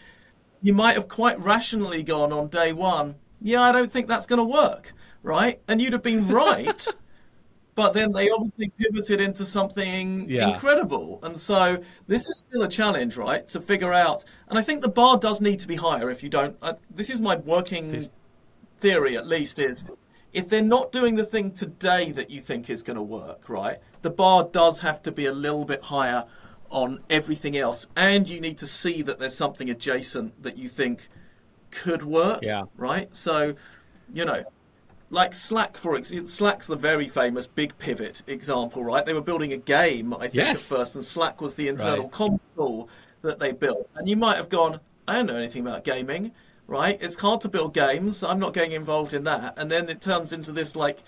you might have quite rationally gone on day one, yeah, I don't think that's going to work, right? And you'd have been right. but then they obviously pivoted into something yeah. incredible. And so this is still a challenge, right? To figure out. And I think the bar does need to be higher if you don't. Uh, this is my working Please. Theory, at least, is if they're not doing the thing today that you think is going to work, right? The bar does have to be a little bit higher on everything else, and you need to see that there's something adjacent that you think could work. Yeah. Right. So, you know, like Slack, for example, Slack's the very famous big pivot example, right? They were building a game, I think, yes. at first, and Slack was the internal right. console that they built. And you might have gone, I don't know anything about gaming, right? It's hard to build games. I'm not getting involved in that. And then it turns into this like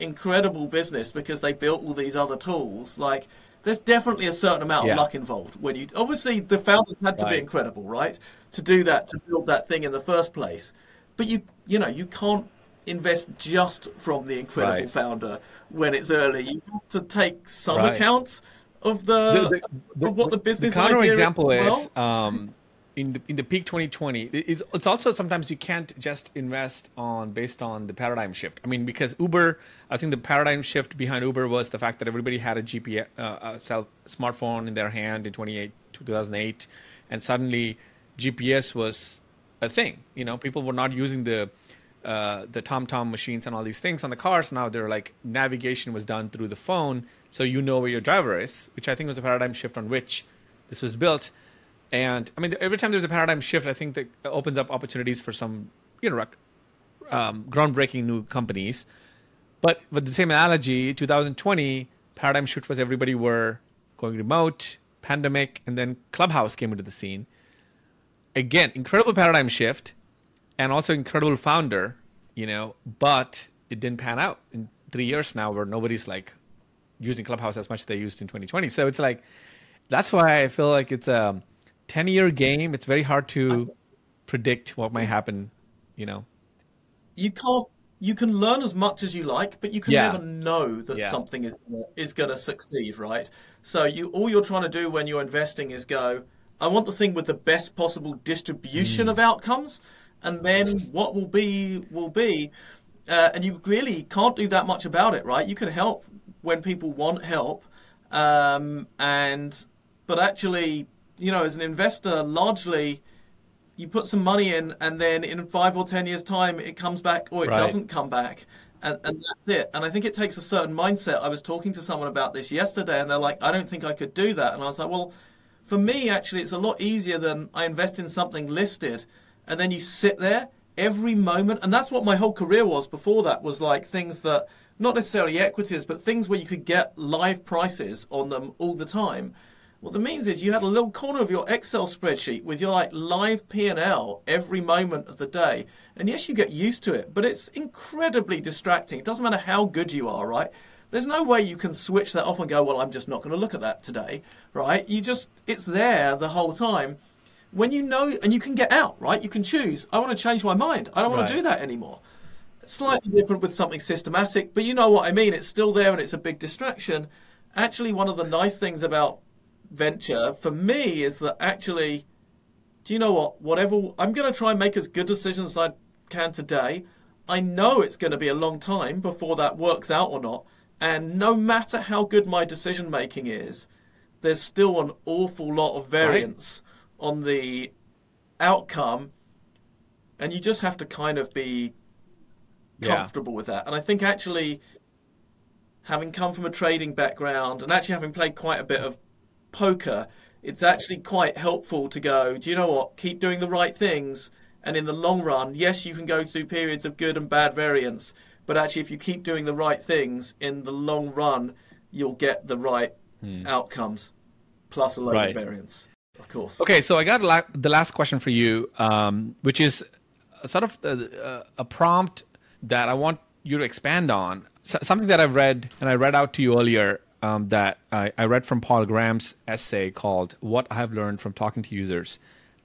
incredible business because they built all these other tools. Like, there's definitely a certain amount yeah. of luck involved when you obviously the founders had to right. be incredible, right? To do that, to build that thing in the first place. But you you know, you can't invest just from the incredible right. founder when it's early. You have to take some right. account of the, the, the, of what the business. The counter example is um, in the in the peak 2020 it's, it's also sometimes you can't just invest on based on the paradigm shift i mean because uber i think the paradigm shift behind uber was the fact that everybody had a gps uh, cell, smartphone in their hand in 2008 and suddenly gps was a thing you know people were not using the uh, the TomTom machines and all these things on the cars. Now they're like navigation was done through the phone, so you know where your driver is, which I think was a paradigm shift on which this was built. And I mean, every time there's a paradigm shift, I think that opens up opportunities for some, you know, um, groundbreaking new companies. But with the same analogy, 2020 paradigm shift was everybody were going remote, pandemic, and then Clubhouse came into the scene. Again, incredible paradigm shift, and also incredible founder, you know, but it didn't pan out in three years now, where nobody's like using Clubhouse as much as they used in 2020. So it's like that's why I feel like it's um, 10 year game, it's very hard to predict what might happen, you know. You can't you can learn as much as you like, but you can yeah. never know that yeah. something is is going to succeed, right? So you all you're trying to do when you're investing is go, I want the thing with the best possible distribution mm. of outcomes, and then what will be will be, uh, and you really can't do that much about it, right? You can help when people want help, um, and but actually you know, as an investor, largely you put some money in, and then in five or ten years' time, it comes back or it right. doesn't come back, and, and that's it. And I think it takes a certain mindset. I was talking to someone about this yesterday, and they're like, "I don't think I could do that," and I was like, "Well." For me, actually, it's a lot easier than I invest in something listed, and then you sit there every moment. And that's what my whole career was before that was like things that not necessarily equities, but things where you could get live prices on them all the time. What that means is you had a little corner of your Excel spreadsheet with your like live P&L every moment of the day. And yes, you get used to it, but it's incredibly distracting. It doesn't matter how good you are, right? There's no way you can switch that off and go, well, I'm just not going to look at that today, right? You just, it's there the whole time. When you know, and you can get out, right? You can choose, I want to change my mind. I don't want right. to do that anymore. It's slightly different with something systematic, but you know what I mean. It's still there and it's a big distraction. Actually, one of the nice things about venture for me is that actually, do you know what? Whatever, I'm going to try and make as good decisions as I can today. I know it's going to be a long time before that works out or not. And no matter how good my decision making is, there's still an awful lot of variance right. on the outcome, and you just have to kind of be Yeah. comfortable with that. And I think actually, having come from a trading background and actually having played quite a bit of poker, it's actually quite helpful to go, do you know what? Keep doing the right things. And in the long run, yes, you can go through periods of good and bad variance, but actually, if you keep doing the right things in the long run, you'll get the right hmm. outcomes plus a load Right. of variance, of course. Okay, so I got la- the last question for you, um, which is uh, sort of a, a prompt that I want you to expand on. So, something that I've read, and I read out to you earlier, um, that I, I read from Paul Graham's essay called What I Have Learned from Talking to Users.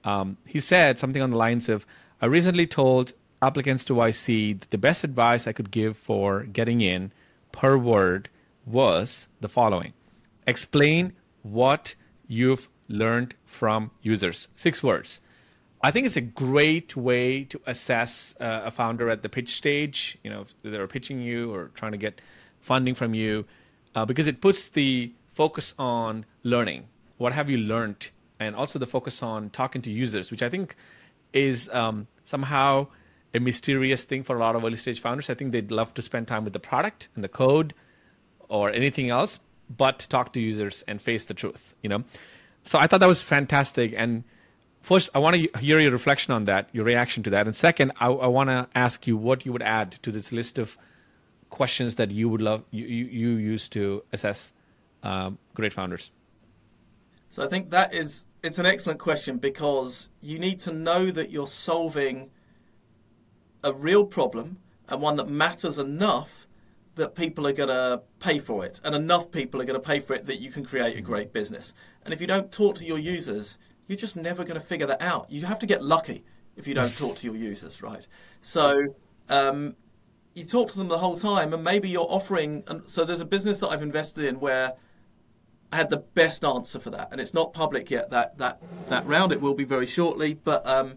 Um, he said something on the lines of I recently told applicants to YC that the best advice I could give for getting in per word was the following explain what you've learned from users. Six words. I think it's a great way to assess uh, a founder at the pitch stage. You know, if they're pitching you or trying to get funding from you, uh, because it puts the focus on learning. What have you learned, and also the focus on talking to users, which I think is um, somehow a mysterious thing for a lot of early stage founders. I think they'd love to spend time with the product and the code or anything else, but talk to users and face the truth. You know, so I thought that was fantastic. And first, I want to hear your reflection on that, your reaction to that, and second, I, I want to ask you what you would add to this list of questions that you would love you you, use to assess um, great founders. So I think that is it's an excellent question because you need to know that you're solving a real problem and one that matters enough that people are going to pay for it and enough people are going to pay for it that you can create a great business. And if you don't talk to your users, you're just never going to figure that out. You have to get lucky if you don't talk to your users, right? So um, you talk to them the whole time and maybe you're offering and so there's a business that I've invested in where I had the best answer for that, and it's not public yet. That that that round it will be very shortly, but um,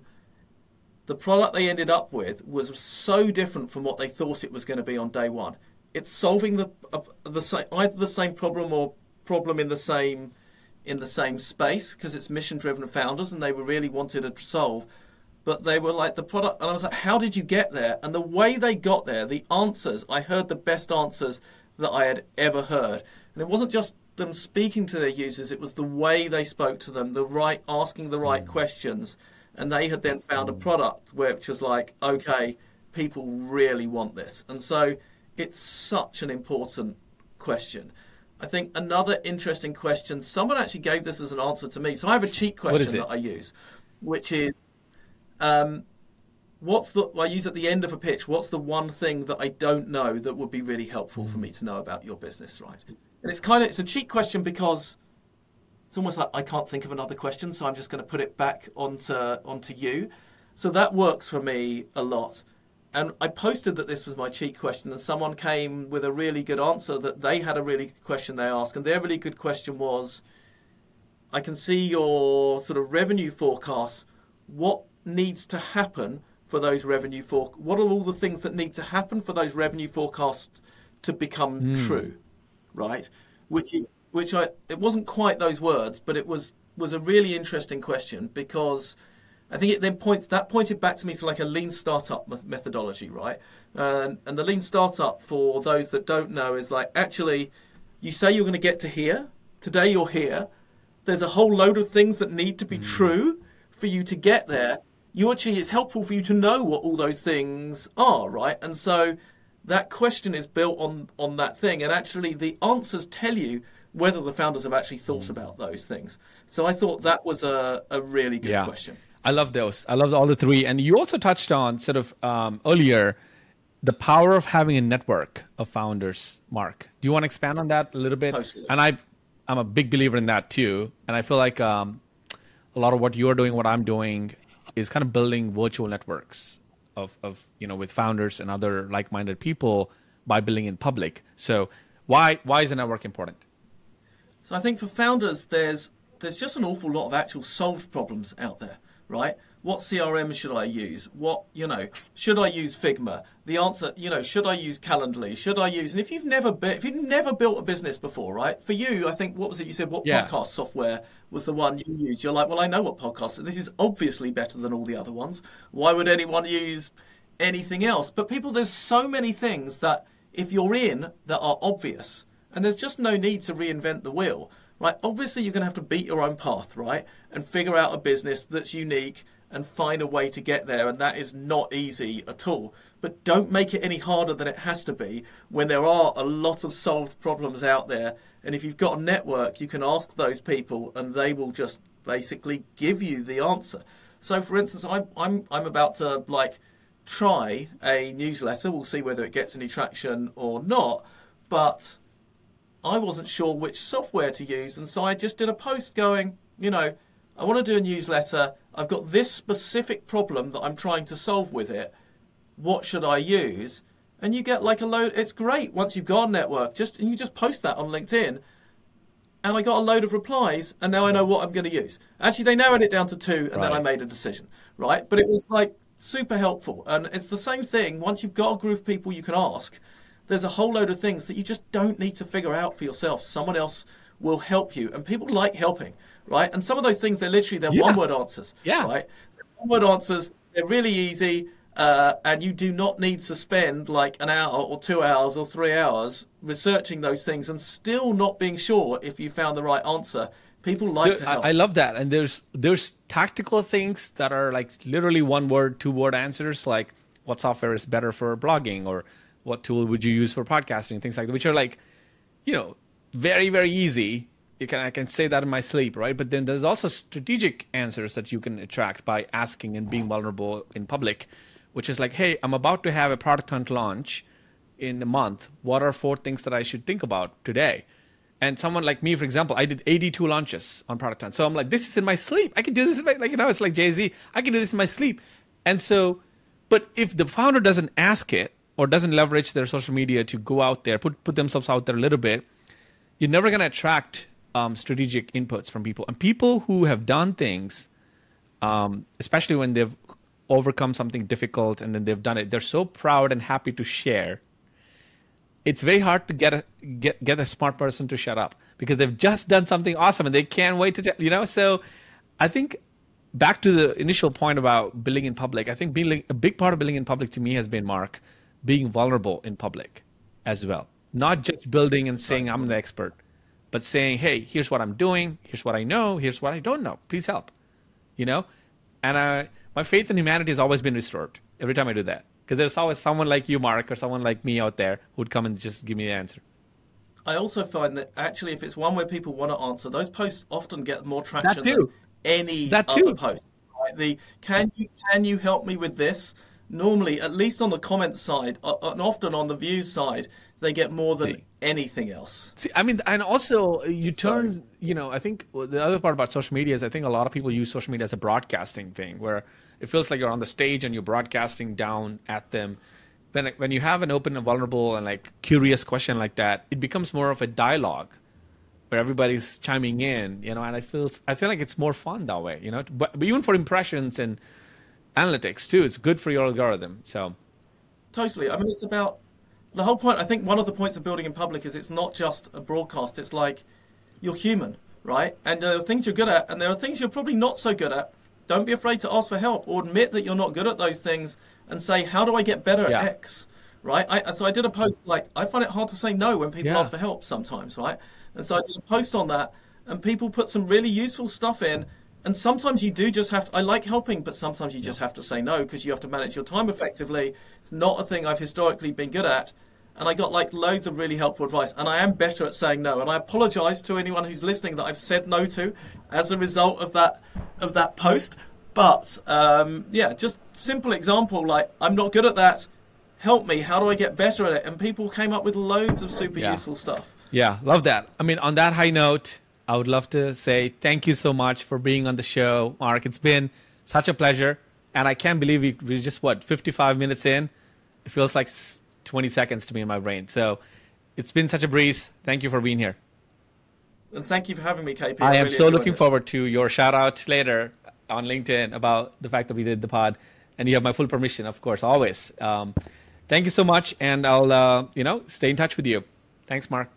the product they ended up with was so different from what they thought it was going to be on day one. It's solving the uh, the same either the same problem or problem in the same in the same space because it's mission driven founders and they were really wanted to solve. But they were like the product, and I was like, "How did you get there?" And the way they got there, the answers, I heard the best answers that I had ever heard, and it wasn't just them speaking to their users; it was the way they spoke to them, the right asking the right questions, and they had then found a product which was like, "Okay, people really want this," and so it's such an important question. I think another interesting question. Someone actually gave this as an answer to me, so I have a cheat question that I use, which is um, what's the I use at the end of a pitch, what's the one thing that I don't know that would be really helpful for me to know about your business, right? And it's kind of it's a cheat question because it's almost like I can't think of another question, so I'm just going to put it back onto onto you. So that works for me a lot. And I posted that this was my cheat question, and someone came with a really good answer that they had a really good question they asked, and their really good question was, I can see your sort of revenue forecasts. What needs to happen for those revenue for? What are all the things that need to happen for those revenue forecasts to become hmm. true? Right, which is which I it wasn't quite those words, but it was was a really interesting question because I think it then points that pointed back to me to like a lean startup methodology, right? And and the lean startup for those that don't know is like actually you say you're going to get to here today you're here there's a whole load of things that need to be hmm. true for you to get there. You actually, it's helpful for you to know what all those things are, right? And so that question is built on on that thing, and actually the answers tell you whether the founders have actually thought about those things. So I thought that was a, a really good yeah. question. I love those. I love all the three. And you also touched on sort of um, earlier the power of having a network of founders. Marc, do you want to expand on that a little bit? Totally. And I, I'm a big believer in that too. And I feel like um, a lot of what you're doing, what I'm doing, is kind of building virtual networks of, of you know with founders and other like-minded people by building in public. So why why is the network important? So I think for founders, there's there's just an awful lot of actual solved problems out there, right? What CRM should I use? What, you know, should I use Figma? The answer, you know, should I use Calendly? Should I use, and if you've never if you've never built a business before, right? For you, I think, what was it you said? What yeah. podcast software was the one you used? You're like, well, I know what podcast, and this is obviously better than all the other ones. Why would anyone use anything else? But people, there's so many things that if you're in that are obvious, and there's just no need to reinvent the wheel, right? Obviously, you're going to have to beat your own path, right? And figure out a business that's unique and find a way to get there. And that is not easy at all. But don't make it any harder than it has to be when there are a lot of solved problems out there. And if you've got a network, you can ask those people and they will just basically give you the answer. So, for instance, I'm, I'm, I'm about to like try a newsletter. We'll see whether it gets any traction or not. But I wasn't sure which software to use. And so I just did a post going, you know, I want to do a newsletter. I've got this specific problem that I'm trying to solve with it. What should I use? And you get like a load. It's great once you've got a network. Just and you just post that on LinkedIn. And I got a load of replies, and now I know what I'm going to use. Actually, they narrowed it down to two, and right. then I made a decision. Right, but it was like super helpful, and it's the same thing. Once you've got a group of people you can ask, there's a whole load of things that you just don't need to figure out for yourself. Someone else will help you, and people like helping right? And some of those things, they're literally they're yeah. one word answers, yeah. right? One word answers, they're really easy, uh, and you do not need to spend like an hour or two hours or three hours researching those things and still not being sure if you found the right answer. People like to help. I, I love that, and there's there's tactical things that are like literally one word, two word answers, like what software is better for blogging or what tool would you use for podcasting, things like that, which are like, you know, very very easy you can I can say that in my sleep, right? But then there's also strategic answers that you can attract by asking and being vulnerable in public, which is like, hey, I'm about to have a product hunt launch in a month. What are four things that I should think about today? And someone like me, for example, I did 82 launches on product hunt. So I'm like, this is in my sleep. I can do this in my like you know, it's like Jay Z. I can do this in my sleep. And so, but if the founder doesn't ask it or doesn't leverage their social media to go out there, put put themselves out there a little bit, you're never going to attract um, strategic inputs from people and people who have done things, um, especially when they've overcome something difficult and then they've done it. They're so proud and happy to share. It's very hard to get a get get a smart person to shut up because they've just done something awesome and they can't wait to tell you know. So, I think back to the initial point about building in public. I think being a big part of building in public to me has been Marc being vulnerable in public as well, not just building and saying I'm the expert but saying, hey, here's what I'm doing, here's what I know, here's what I don't know. Please help. You know? And I, my faith in humanity has always been restored every time I do that. Because there's always someone like you, Marc, or someone like me out there who would come and just give me the answer. I also find that actually, if it's one where people want to answer, those posts often get more traction than any that too. other post. Right? The can you can you help me with this? Normally, at least on the comment side, uh, and often on the views side, they get more than. Anything else. See, I mean, and also uh, you turn, so, you know, I think the other part about social media is I think a lot of people use social media as a broadcasting thing where it feels like you're on the stage and you're broadcasting down at them. Then when you have an open and vulnerable and like curious question like that, it becomes more of a dialogue where everybody's chiming in, you know, and I feel I feel like it's more fun that way, you know. But, but even for impressions and analytics too, it's good for your algorithm. So totally. I mean, it's about the whole point, I think one of the points of building in public is it's not just a broadcast. It's like you're human, right? And there are things you're good at, and there are things you're probably not so good at. Don't be afraid to ask for help or admit that you're not good at those things and say, how do I get better yeah. at X? Right? I, so I did a post like, I find it hard to say no when people yeah. ask for help sometimes, right? And so I did a post on that, and people put some really useful stuff in. And sometimes you do just have to, I like helping, but sometimes you just have to say no because you have to manage your time effectively. It's not a thing I've historically been good at and I got like loads of really helpful advice. And I am better at saying no. And I apologise to anyone who's listening that I've said no to as a result of that of that post. But um, yeah, just simple example like I'm not good at that. Help me. How do I get better at it? And people came up with loads of super yeah. useful stuff. Yeah, love that. I mean, on that high note, I would love to say thank you so much for being on the show, Marc. It's been such a pleasure, and I can't believe we, we're just what 55 minutes in. It feels like 20 seconds to me in my brain. So it's been such a breeze. Thank you for being here. And thank you for having me, KP. I, I am really so looking forward to your shout out later on LinkedIn about the fact that we did the pod, and you have my full permission, of course, always. Um, thank you so much, and I'll uh, you know stay in touch with you. Thanks, Marc.